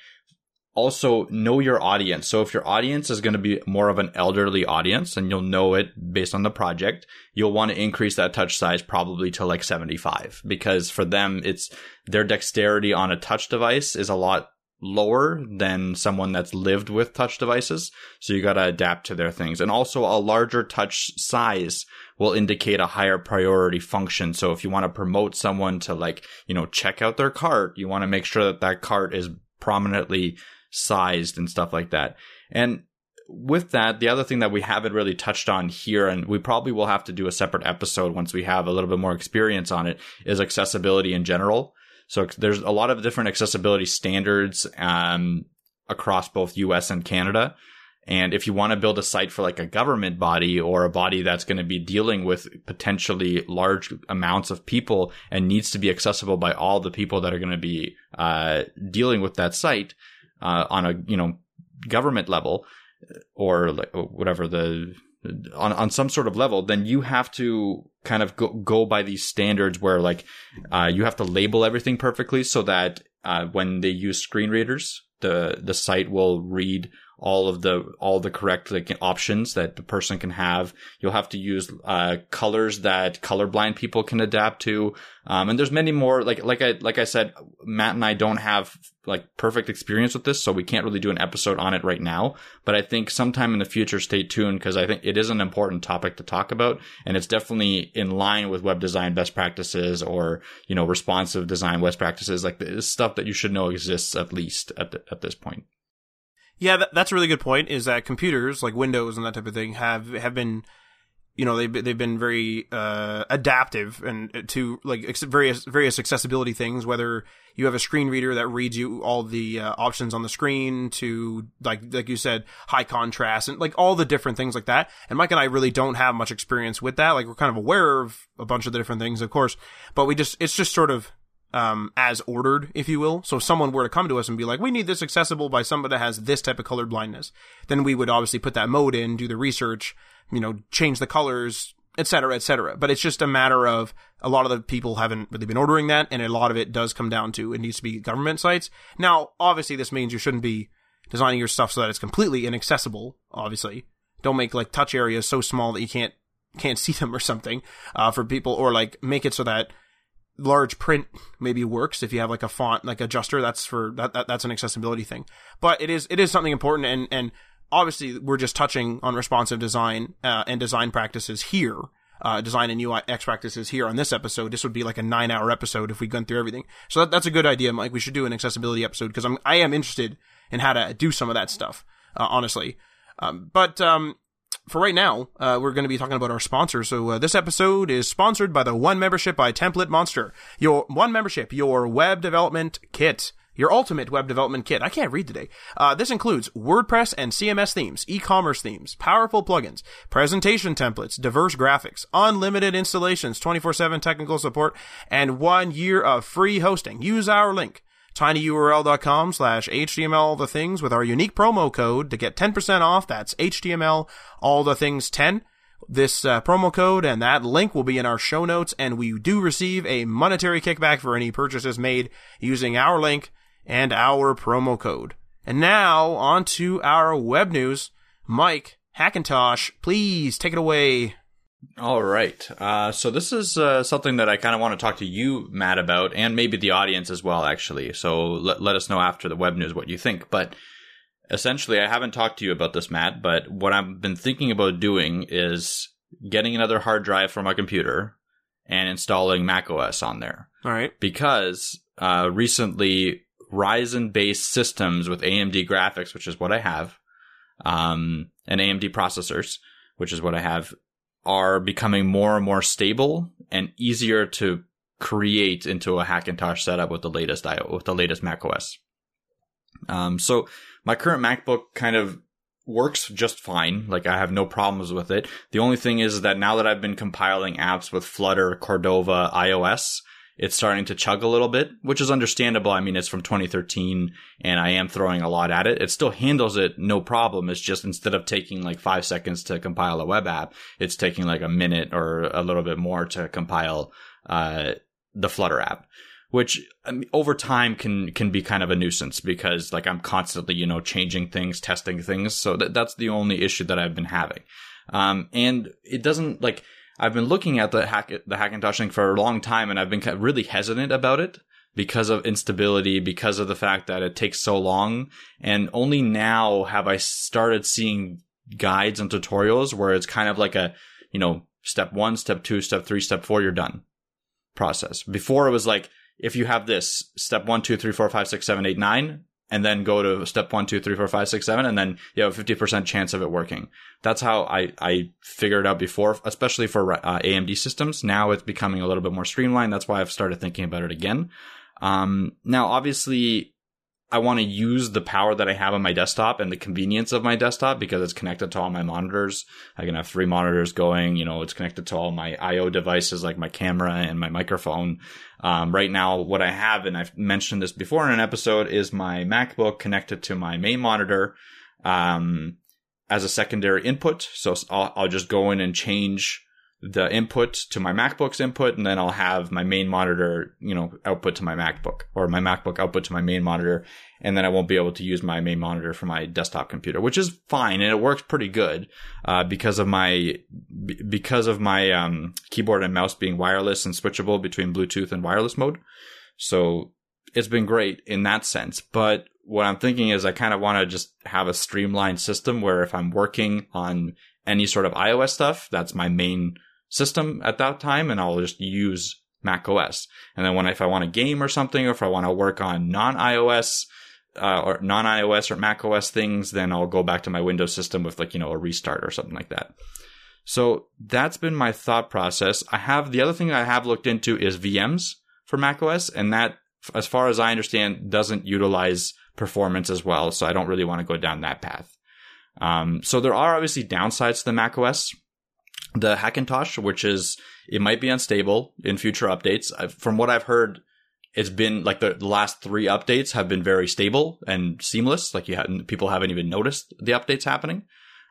also know your audience. So if your audience is going to be more of an elderly audience and you'll know it based on the project, you'll want to increase that touch size probably to like 75 because for them, it's their dexterity on a touch device is a lot lower than someone that's lived with touch devices. So you got to adapt to their things and also a larger touch size will indicate a higher priority function. So if you want to promote someone to like, you know, check out their cart, you want to make sure that that cart is prominently sized and stuff like that. And with that, the other thing that we haven't really touched on here, and we probably will have to do a separate episode once we have a little bit more experience on it, is accessibility in general. So there's a lot of different accessibility standards um, across both US and Canada. And if you want to build a site for like a government body or a body that's going to be dealing with potentially large amounts of people and needs to be accessible by all the people that are going to be uh, dealing with that site uh, on a you know government level or whatever the on on some sort of level, then you have to kind of go, go by these standards where like uh, you have to label everything perfectly so that uh, when they use screen readers, the the site will read all of the all the correct like options that the person can have. You'll have to use uh, colors that colorblind people can adapt to, um, and there's many more. Like like I like I said, Matt and I don't have like perfect experience with this, so we can't really do an episode on it right now. But I think sometime in the future, stay tuned because I think it is an important topic to talk about, and it's definitely in line with web design best practices or you know responsive design best practices. Like this stuff that you should know exists at least at the, at this point. Yeah, that, that's a really good point. Is that computers like Windows and that type of thing have have been you know they've they've been very uh, adaptive and uh, to like ex- various various accessibility things. Whether you have a screen reader that reads you all the uh, options on the screen, to like like you said, high contrast and like all the different things like that. And Mike and I really don't have much experience with that. Like we're kind of aware of a bunch of the different things, of course, but we just it's just sort of um, as ordered, if you will. So if someone were to come to us and be like, we need this accessible by somebody that has this type of color blindness, then we would obviously put that mode in, do the research, you know, change the colors, et cetera, et cetera. But it's just a matter of a lot of the people haven't really been ordering that, and a lot of it does come down to it needs to be government sites. Now, obviously, this means you shouldn't be designing your stuff so that it's completely inaccessible. Obviously, don't make like touch areas so small that you can't can't see them or something uh, for people, or like make it so that large print maybe works if you have like a font like adjuster that's for that, that that's an accessibility thing but it is it is something important and and obviously we're just touching on responsive design uh, and design practices here uh, design and UX practices here on this episode. This would be like a nine hour episode if we went through everything. So that, that's a good idea, Mike. We should do an accessibility episode because I'm, I am interested in how to do some of that stuff, uh, honestly. Um, but, um, for right now, uh, we're going to be talking about our sponsor. So uh, this episode is sponsored by the One Membership by Template Monster. Your One Membership, your web development kit. Your ultimate web development kit. I can't read today. Uh, this includes WordPress and CMS themes, e-commerce themes, powerful plugins, presentation templates, diverse graphics, unlimited installations, 24-7 technical support, and one year of free hosting. Use our link tinyurl.com slash HTML the things with our unique promo code to get 10% off. That's HTML all the things 10. This uh, promo code and that link will be in our show notes and we do receive a monetary kickback for any purchases made using our link and our promo code. And now on to our web news. Mike Hackintosh, please take it away. All right. Uh, so this is uh, something that I kind of want to talk to you, Matt, about, and maybe the audience as well, actually. So let, let us know after the web news what you think. But essentially, I haven't talked to you about this, Matt, but what I've been thinking about doing is getting another hard drive for my computer and installing macOS on there. All right. Because uh, recently, Ryzen based systems with AMD graphics, which is what I have, um, and AMD processors, which is what I have, are becoming more and more stable and easier to create into a Hackintosh setup with the latest with the latest Mac OS. Um, so my current MacBook kind of works just fine. Like I have no problems with it. The only thing is that now that I've been compiling apps with Flutter, Cordova, iOS, it's starting to chug a little bit, which is understandable. I mean, it's from 2013 and I am throwing a lot at it. It still handles it no problem. It's just instead of taking like five seconds to compile a web app, it's taking like a minute or a little bit more to compile, uh, the Flutter app, which I mean, over time can, can be kind of a nuisance because like I'm constantly, you know, changing things, testing things. So that, that's the only issue that I've been having. Um, and it doesn't like, I've been looking at the hack the Hackintosh thing for a long time, and I've been really hesitant about it because of instability, because of the fact that it takes so long, and only now have I started seeing guides and tutorials where it's kind of like a you know step one, step two, step three, step four, you're done process. Before it was like if you have this step one, two, three, four, five, six, seven, eight, nine, and then go to step one, two, three, four, five, six, seven, and then you have a 50% chance of it working. That's how I, I figured out before, especially for uh, AMD systems. Now it's becoming a little bit more streamlined. That's why I've started thinking about it again. Um, now, obviously, I want to use the power that I have on my desktop and the convenience of my desktop because it's connected to all my monitors. I can have three monitors going. You know, it's connected to all my IO devices like my camera and my microphone. Um, right now, what I have, and I've mentioned this before in an episode, is my MacBook connected to my main monitor um, as a secondary input. So I'll, I'll just go in and change the input to my MacBook's input, and then I'll have my main monitor, you know, output to my MacBook, or my MacBook output to my main monitor, and then I won't be able to use my main monitor for my desktop computer, which is fine, and it works pretty good uh, because of my because of my um, keyboard and mouse being wireless and switchable between Bluetooth and wireless mode. So it's been great in that sense, but what I'm thinking is I kind of want to just have a streamlined system where if I'm working on any sort of iOS stuff, that's my main system at that time and I'll just use Mac OS. And then when if I want to game or something, or if I want to work on non iOS uh, or non iOS or Mac OS things, then I'll go back to my Windows system with like you know a restart or something like that. So that's been my thought process. I have the other thing I have looked into is VMs for macOS, and that, as far as I understand, doesn't utilize performance as well. So I don't really want to go down that path. Um, so there are obviously downsides to the macOS. The Hackintosh, which is it might be unstable in future updates. I've, from what I've heard, it's been like the, the last three updates have been very stable and seamless. Like you had people haven't even noticed the updates happening,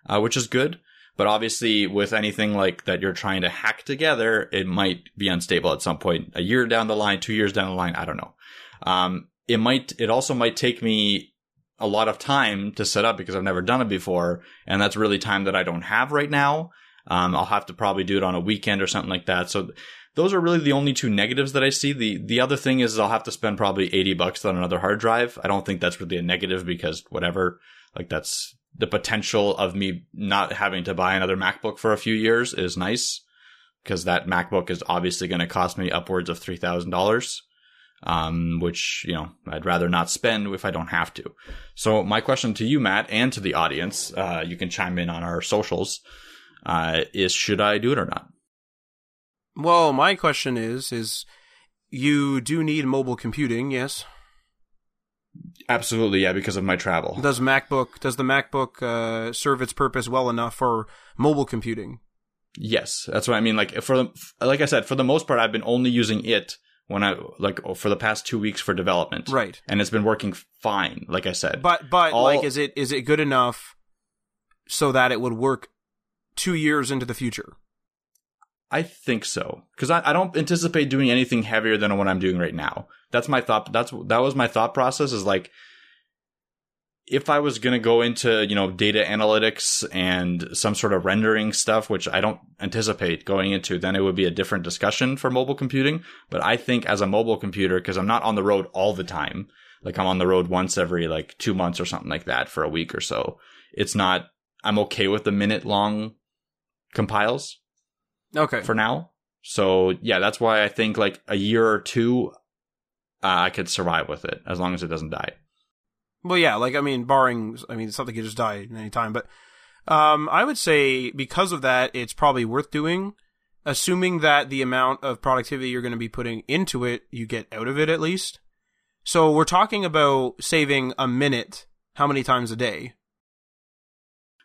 uh, which is good. But obviously, with anything like that you're trying to hack together, it might be unstable at some point. A year down the line, two years down the line, I don't know. Um, it might. It also might take me a lot of time to set up because I've never done it before, and that's really time that I don't have right now. Um, I'll have to probably do it on a weekend or something like that. So those are really the only two negatives that I see. The the other thing is I'll have to spend probably 80 bucks on another hard drive. I don't think that's really a negative because whatever, like that's the potential of me not having to buy another MacBook for a few years is nice because that MacBook is obviously going to cost me upwards of $3,000. Um, which, you know, I'd rather not spend if I don't have to. So my question to you, Matt, and to the audience, uh, you can chime in on our socials, uh, is should I do it or not? Well, my question is, is you do need mobile computing, yes? Absolutely, yeah, because of my travel. Does MacBook does the MacBook uh, serve its purpose well enough for mobile computing? Yes, that's what I mean. Like for like I said, for the most part, I've been only using it when I like for the past two weeks for development, right? And it's been working fine. Like I said, but but All, like, is it is it good enough so that it would work two years into the future? I think so because I, I don't anticipate doing anything heavier than what I'm doing right now. That's my thought. That's that was my thought process. Is like if I was going to go into you know data analytics and some sort of rendering stuff, which I don't anticipate going into, then it would be a different discussion for mobile computing. But I think as a mobile computer, because I'm not on the road all the time, like I'm on the road once every like two months or something like that for a week or so. It's not. I'm okay with the minute long compiles Okay. For now. So yeah, that's why I think like a year or two, uh, I could survive with it as long as it doesn't die. Well, yeah, like I mean, barring I mean something could just die at any time, but um, I would say because of that, it's probably worth doing, assuming that the amount of productivity you're going to be putting into it, you get out of it at least. So we're talking about saving a minute. How many times a day?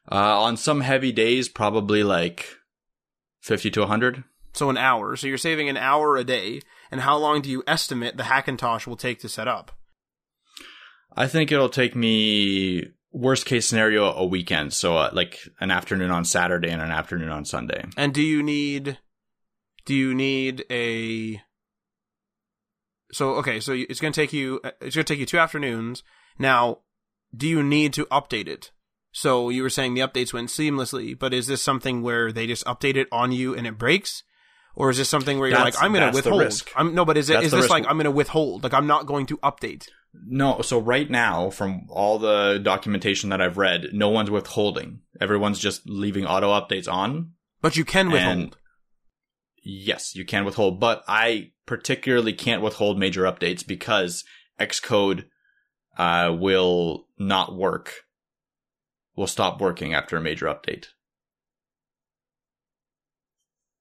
Uh, on some heavy days, probably like 50 to 100. So an hour. So you're saving an hour a day. And how long do you estimate the Hackintosh will take to set up? I think it'll take me worst case scenario a weekend. So uh, like an afternoon on Saturday and an afternoon on Sunday. And do you need do you need a so okay, so it's going to take you it's going to take you two afternoons. Now, do you need to update it? So you were saying the updates went seamlessly, but is this something where they just update it on you and it breaks? Or is this something where you're that's, like, I'm going to withhold? I'm, no, but is it that's is this risk. like I'm going to withhold? Like I'm not going to update? No. So right now, from all the documentation that I've read, no one's withholding. Everyone's just leaving auto updates on. But you can withhold. Yes, you can withhold, but I particularly can't withhold major updates because Xcode uh, will not work will stop working after a major update.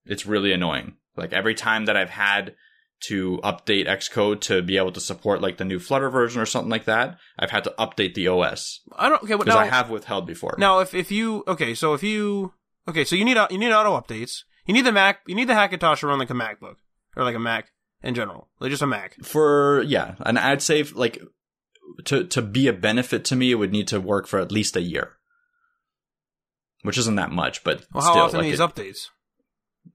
It's really annoying. Like every time that I've had to update Xcode to be able to support like the new Flutter version or something like that, I've had to update the OS. I don't okay, because I have withheld before. Now, if if you okay, so if you okay, so you need you need auto updates. You need the Mac. You need the Hackintosh to run like a MacBook or like a Mac in general, like just a Mac. For yeah, and I'd say like to to be a benefit to me, it would need to work for at least a year which isn't that much, but well, how still, often like these it, updates?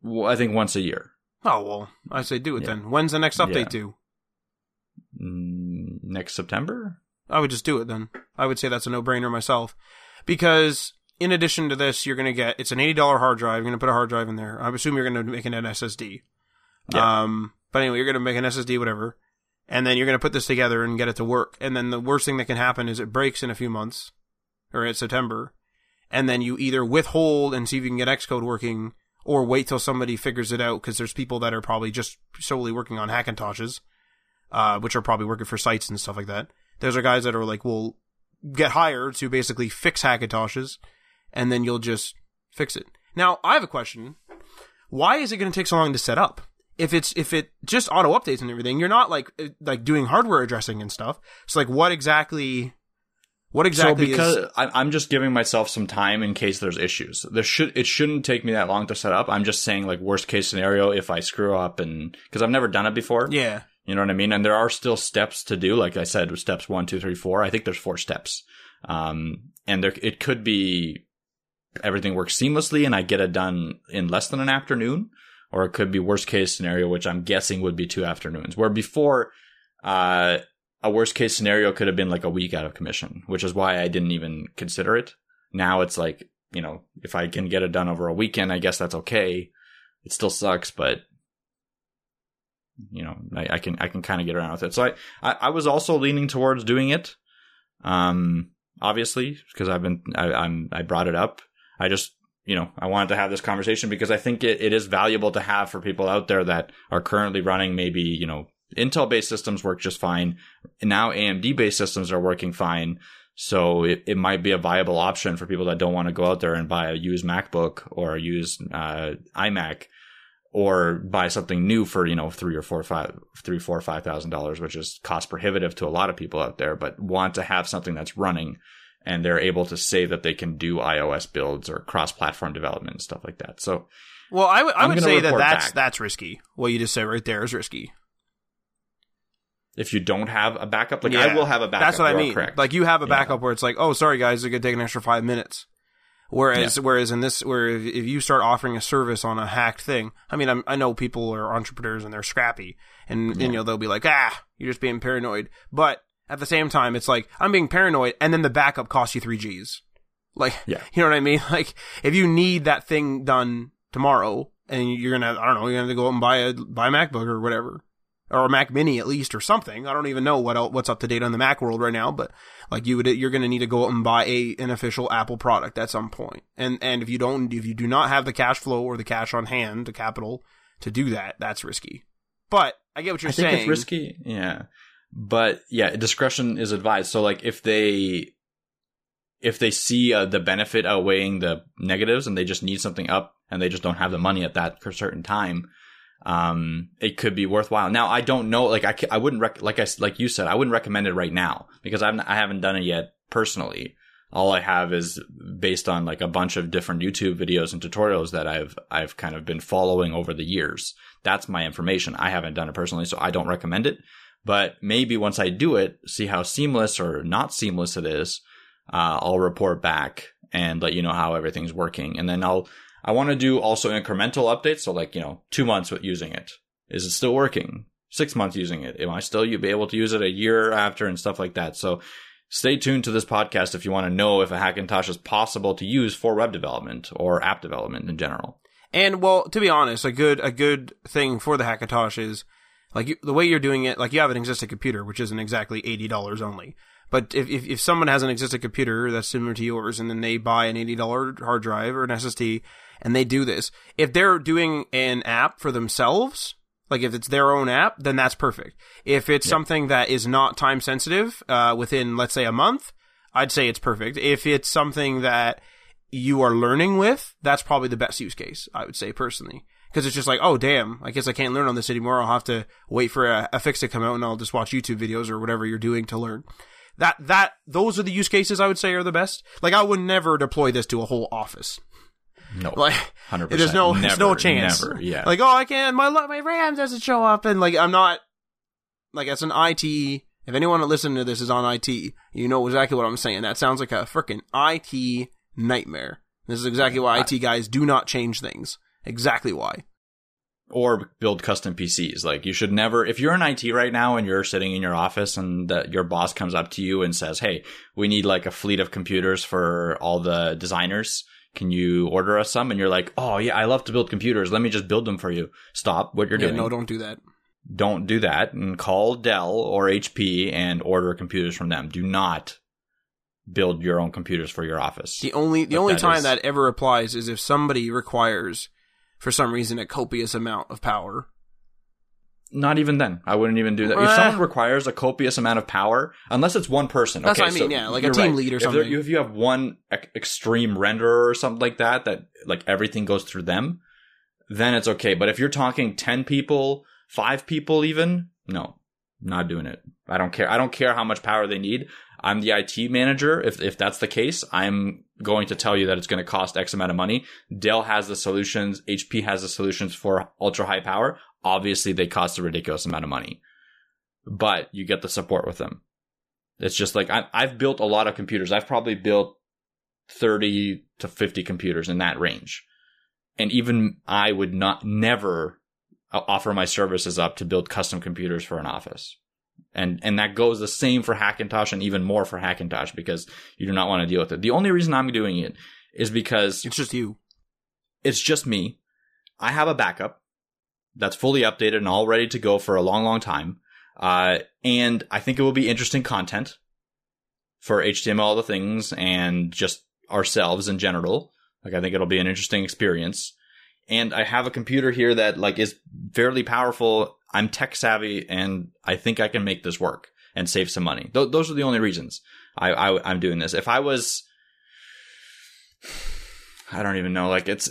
Well, I think once a year. Oh well, I say do it yeah. then. When's the next update yeah. due? Mm, next September. I would just do it then. I would say that's a no-brainer myself, because in addition to this, you're going to get it's an eighty dollar hard drive. You're going to put a hard drive in there. I assume you're going to make an SSD. Yeah. Um, but anyway, you're going to make an SSD, whatever, and then you're going to put this together and get it to work. And then the worst thing that can happen is it breaks in a few months, or in September, and then you either withhold and see if you can get Xcode working, or wait till somebody figures it out because there's people that are probably just solely working on Hackintoshes, uh, which are probably working for sites and stuff like that. Those are guys that are like, will get hired to basically fix Hackintoshes, and then you'll just fix it. Now, I have a question. Why is it going to take so long to set up? If it's if it just auto updates and everything, you're not like uh, like doing hardware addressing and stuff. So like, what exactly? What exactly? so because is, I, I'm just giving myself some time in case there's issues. There should it shouldn't take me that long to set up. I'm just saying like worst case scenario if I screw up and because I've never done it before. yeah, You know what I mean? And there are still steps to do. Like I said, steps one, two, three, four. I think there's four steps. Um, and there, it could be everything works seamlessly and I get it done in less than an afternoon, or it could be worst case scenario, which I'm guessing would be two afternoons. Where before, uh, a worst case scenario could have been like a week out of commission, which is why I didn't even consider it. Now it's like, you know, if I can get it done over a weekend, I guess that's okay. It still sucks, but you know, I, I can I can kind of get around with it. So I, I, I was also leaning towards doing it. Um, obviously, because I've been I, I'm I brought it up. I just you know I wanted to have this conversation because I think it, it is valuable to have for people out there that are currently running maybe you know Intel based systems work just fine. Now AMD based systems are working fine. So it, it might be a viable option for people that don't want to go out there and buy a used MacBook or a used uh, iMac or buy something new for you know three or four five three four five thousand dollars which is cost prohibitive to a lot of people out there but want to have something that's running and they're able to say that they can do ios builds or cross-platform development and stuff like that so Well, I would I would say that that's back. that's risky. What you just said right there is risky. If you don't have a backup like Yeah, i will have a backup That's what I mean. correct Like you have a Yeah. backup where it's like, oh, sorry guys, it could take an extra five minutes. Whereas, whereas in this, where if, if you start offering a service on a hacked thing, I mean, I'm, I know people are entrepreneurs and they're scrappy, and, and you know they'll be like, ah, you're just being paranoid. But at the same time, it's like I'm being paranoid, and then the backup costs you three G's. Like, Yeah. (laughs) you know what I mean? (laughs) Like, if you need that thing done tomorrow, and you're gonna, I don't know, you're gonna go out and buy a buy a MacBook or whatever, or a Mac Mini at least, or something. I don't even know what el what's up to date on the Mac world right now, but like you would, you're gonna need to go out and buy a an official Apple product at some point. And and if you don't, if you do not have the cash flow or the cash on hand, the capital to do that, that's risky. But I get what you're I think saying. it's risky, yeah. But yeah, discretion is advised. So like if they if they see uh, the benefit outweighing the negatives and they just need something up and they just don't have the money at that certain time, um, it could be worthwhile. Now I don't know, like I, I wouldn't rec- like I like you said, I wouldn't recommend it right now because I'm I haven't done it yet personally. All I have is based on like a bunch of different YouTube videos and tutorials that I've I've kind of been following over the years. That's my information. I haven't done it personally, so I don't recommend it. But maybe once I do it, see how seamless or not seamless it is, uh, I'll report back and let you know how everything's working. And then I'll, I want to do also incremental updates. So like, you know, two months with using it. Is it still working? Six months using it. Am I still you be able to use it a year after and stuff like that? So stay tuned to this podcast if you want to know if a Hackintosh is possible to use for web development or app development in general. And well, to be honest, a good a good thing for the Hackintosh is like you, the way you're doing it. Like you have an existing computer, which isn't exactly eighty dollars only. But if, if if someone has an existing computer that's similar to yours, and then they buy an eighty dollar hard drive or an SSD, and they do this, if they're doing an app for themselves, like if it's their own app, then that's perfect. If it's something that is not time sensitive, uh, within let's say a month, I'd say it's perfect. If it's something that you are learning with, that's probably the best use case, I would say personally. Because it's just like, oh damn, I guess I can't learn on this anymore. I'll have to wait for a, a fix to come out and I'll just watch YouTube videos or whatever you're doing to learn. That, that, those are the use cases I would say are the best. Like I would never deploy this to a whole office. No, (laughs) Like, 100%. there's no, there's no chance. Never, yeah. Like, oh, I can't, my, my RAM doesn't show up and like, I'm not, like, as an IT, if anyone listening to this is on IT, you know exactly what I'm saying. That sounds like a freaking IT nightmare. This is exactly why IT guys do not change things. Exactly why. Or build custom PCs. Like you should never, if you're in IT right now and you're sitting in your office and that your boss comes up to you and says, Hey, we need like a fleet of computers for all the designers. Can you order us some? And you're like, Oh yeah, I love to build computers. Let me just build them for you. Stop what you're Yeah, doing. no, don't do that. don't do that and call Dell or HP and order computers from them. Do not build your own computers for your office. The only the But only that time is- that ever applies is if somebody requires, for some reason, a copious amount of power. Not even then. I wouldn't even do that. If someone requires a copious amount of power, unless it's one person. That's okay, what I mean, so yeah, like a team right. lead or If there- If you have one ex- extreme renderer or something like that, that like everything goes through them, then it's okay. But if you're talking 10 people, five people even, no, not doing it. I don't care. I don't care how much power they need. I'm the IT manager. If, if that's the case, I'm going to tell you that it's going to cost X amount of money. Dell has the solutions. HP has the solutions for ultra high power. Obviously they cost a ridiculous amount of money, but you get the support with them. It's just like I, I've built a lot of computers. I've probably built 30 to 50 computers in that range. And even I would not never uh, offer my services up to build custom computers for an office. And and that goes the same for Hackintosh and even more for Hackintosh because you do not want to deal with it. The only reason I'm doing it is because It's just you. it's just me. I have a backup that's fully updated and all ready to go for a long, long time. Uh, and I think it will be interesting content for HTML, all the things, and just ourselves in general. Like, I think it'll be an interesting experience. And I have a computer here that, like, is fairly powerful. I'm tech savvy, and I think I can make this work and save some money. Th- those are the only reasons I, I, I'm doing this. If I was, I don't even know, like, it's,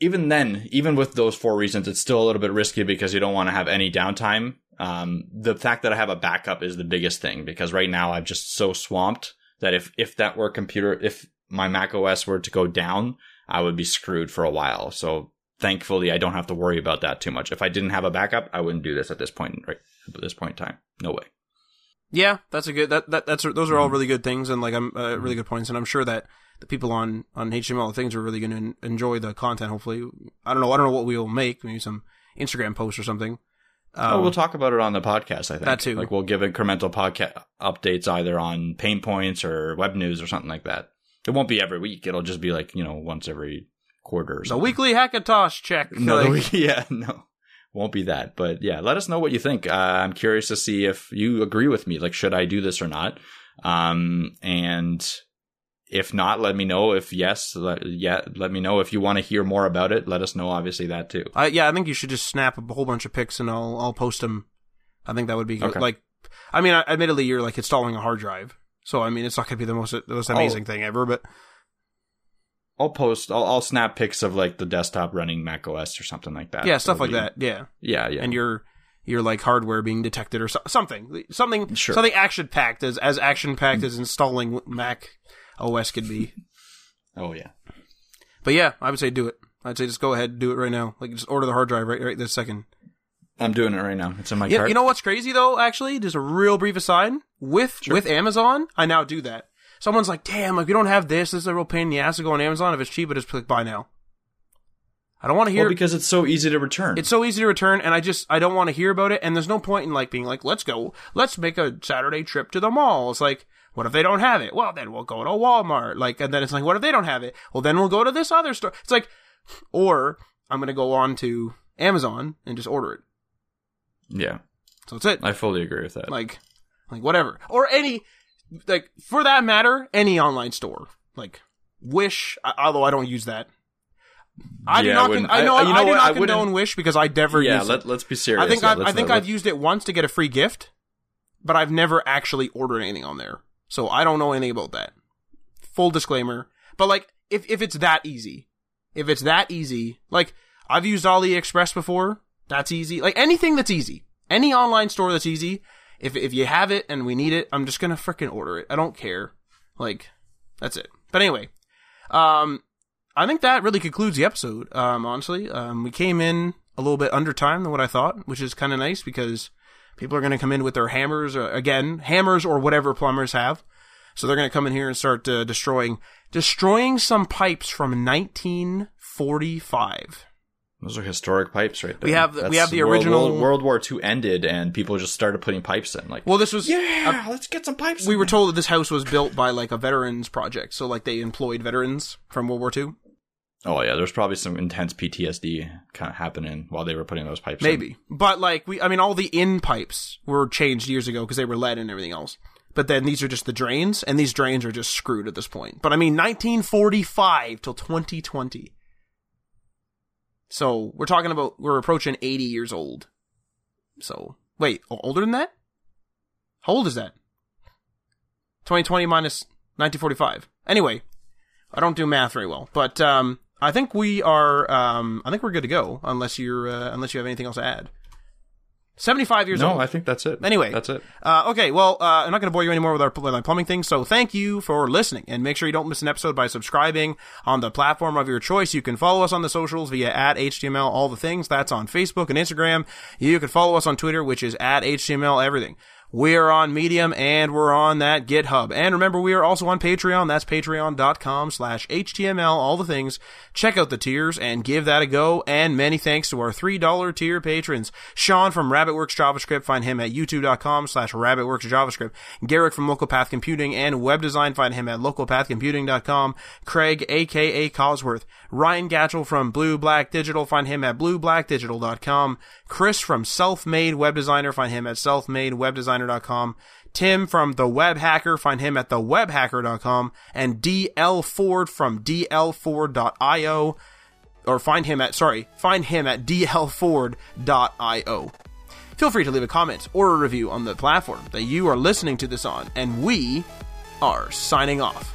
even then, even with those four reasons, it's still a little bit risky because you don't want to have any downtime. Um, the fact that I have a backup is the biggest thing because right now I'm just so swamped that if, if that were computer, if my Mac OS were to go down, I would be screwed for a while. So thankfully, I don't have to worry about that too much. If I didn't have a backup, I wouldn't do this at this point, right? At this point in time. No way. Yeah, that's a good. That that that's those are all Mhm. really good things, and like I'm uh, really good points, and I'm sure that the people on on HTML things are really going to enjoy the content. Hopefully, I don't know. I don't know what we'll make. Maybe some Instagram posts or something. Um, oh, we'll talk about it on the podcast. I think that too. Like we'll give incremental podcast updates either on pain points or web news or something like that. It won't be every week. It'll just be like you know once every quarter or the weekly Hackintosh check. No, like- week- (laughs) yeah, no, won't be that. But yeah, let us know what you think. Uh, I'm curious to see if you agree with me. Like, should I do this or not? Um, and if not, let me know. If yes, let, yeah, let me know. If you want to hear more about it, let us know. Obviously, that too. I, yeah, I think you should just snap a whole bunch of pics and I'll I'll post them. I think that would be good. Okay. like. I mean, admittedly, you're like installing a hard drive, so I mean, it's not going to be the most the most Oh. amazing thing ever, but I'll post. I'll, I'll snap pics of like the desktop running Mac OS or something like that. yeah, stuff It'll like be- that. Yeah, Yeah, yeah. and your your like hardware being detected or so, something something Sure. something action packed as as action packed as installing Mac OS could be. (laughs) oh yeah. But yeah, I would say do it. I'd say just go ahead, and do it right now. Like just order the hard drive right right this second. I'm doing it right now. It's in my Yeah, cart. you know what's crazy though? Actually, just a real brief aside with Sure. with Amazon, I now do that. Someone's like, "Damn, like we don't have this. This is a real pain in the ass to go on Amazon. If it's cheap, I just click buy now." I don't want to hear. well, because it's so easy to return. it's so easy to return, and I just I don't want to hear about it. And there's no point in like being like, "Let's go, let's make a Saturday trip to the mall." It's like, what if they don't have it? Well, then we'll go to Walmart. Like, and then it's like, what if they don't have it? Well, then we'll go to this other store. It's like, or I'm gonna go on to Amazon and just order it. yeah, So that's it. I fully agree with that. like like whatever or any like for that matter any online store. Like wish although i don't use that. I do Yeah, I not con- wouldn't- i know I- I, you know do what? not I condone wish because i never yeah, use let, let's be serious. i think Yeah, I've, i think not- i've used it once to get a free gift but i've never actually ordered anything on there. So i don't know anything about that. Full disclaimer. But like if if it's that easy if it's that easy like i've used aliexpress before. That's easy. Like anything that's easy. Any online store that's easy if if you have it and we need it i'm just gonna freaking order it. I don't care. Like that's it. But anyway um i think that really concludes the episode um honestly. Um we came in a little bit under time than what i thought which is kind of nice because people are to come in with their hammers uh, again hammers or whatever plumbers have. So they're to come in here and start uh, destroying destroying some pipes from 1945 Those are historic pipes, right there. We have the- we have the World- original- World, World War II ended, and people just started putting pipes in. Like, well this was yeah, uh, let's get some pipes. we in were there. told that this house was built by like a veterans project so like they employed veterans from world war ii Oh yeah, there's probably some intense PTSD kind of happening while they were putting those pipes. in. maybe but like we i mean all the in pipes were changed years ago because they were lead and everything else but then these are just the drains and these drains are just screwed at this point but i mean 1945 till 2020 so we're talking about we're approaching 80 years old So wait, older than that? How old is that? 2020 minus 1945. Anyway, I don't do math very well, but um, I think we are. Um, I think we're good to go, unless you're uh, unless you have anything else to add. 75 years no, old. No, I think that's it. Anyway, that's it. Uh, okay, well, uh, I'm not going to bore you anymore with our with my plumbing thing. So thank you for listening, and make sure you don't miss an episode by subscribing on the platform of your choice. You can follow us on the socials via at HTML all the things. That's on Facebook and Instagram. You can follow us on Twitter, which is at HTML everything. We're on Medium and we're on that GitHub. And remember, we are also on Patreon. That's patreon.com slash HTML, all the things. Check out the tiers and give that a go. And many thanks to our $3 tier patrons. Sean from RabbitWorks JavaScript, find him at youtube.com slash RabbitWorks JavaScript. Garrick from Local Path Computing and Web Design, find him at localpathcomputing.com. Craig, aka Cosworth. Ryan Gatchell from Blue Black Digital, find him at blueblackdigital.com. Chris from Self-Made Web Designer, find him at selfmadewebdesigner.com. Tim from The Web Hacker, find him at thewebhacker.com. And DL Ford from dlford.io, or find him at, sorry, find him at dlford.io. Feel free to leave a comment or a review on the platform that you are listening to this on, and we are signing off.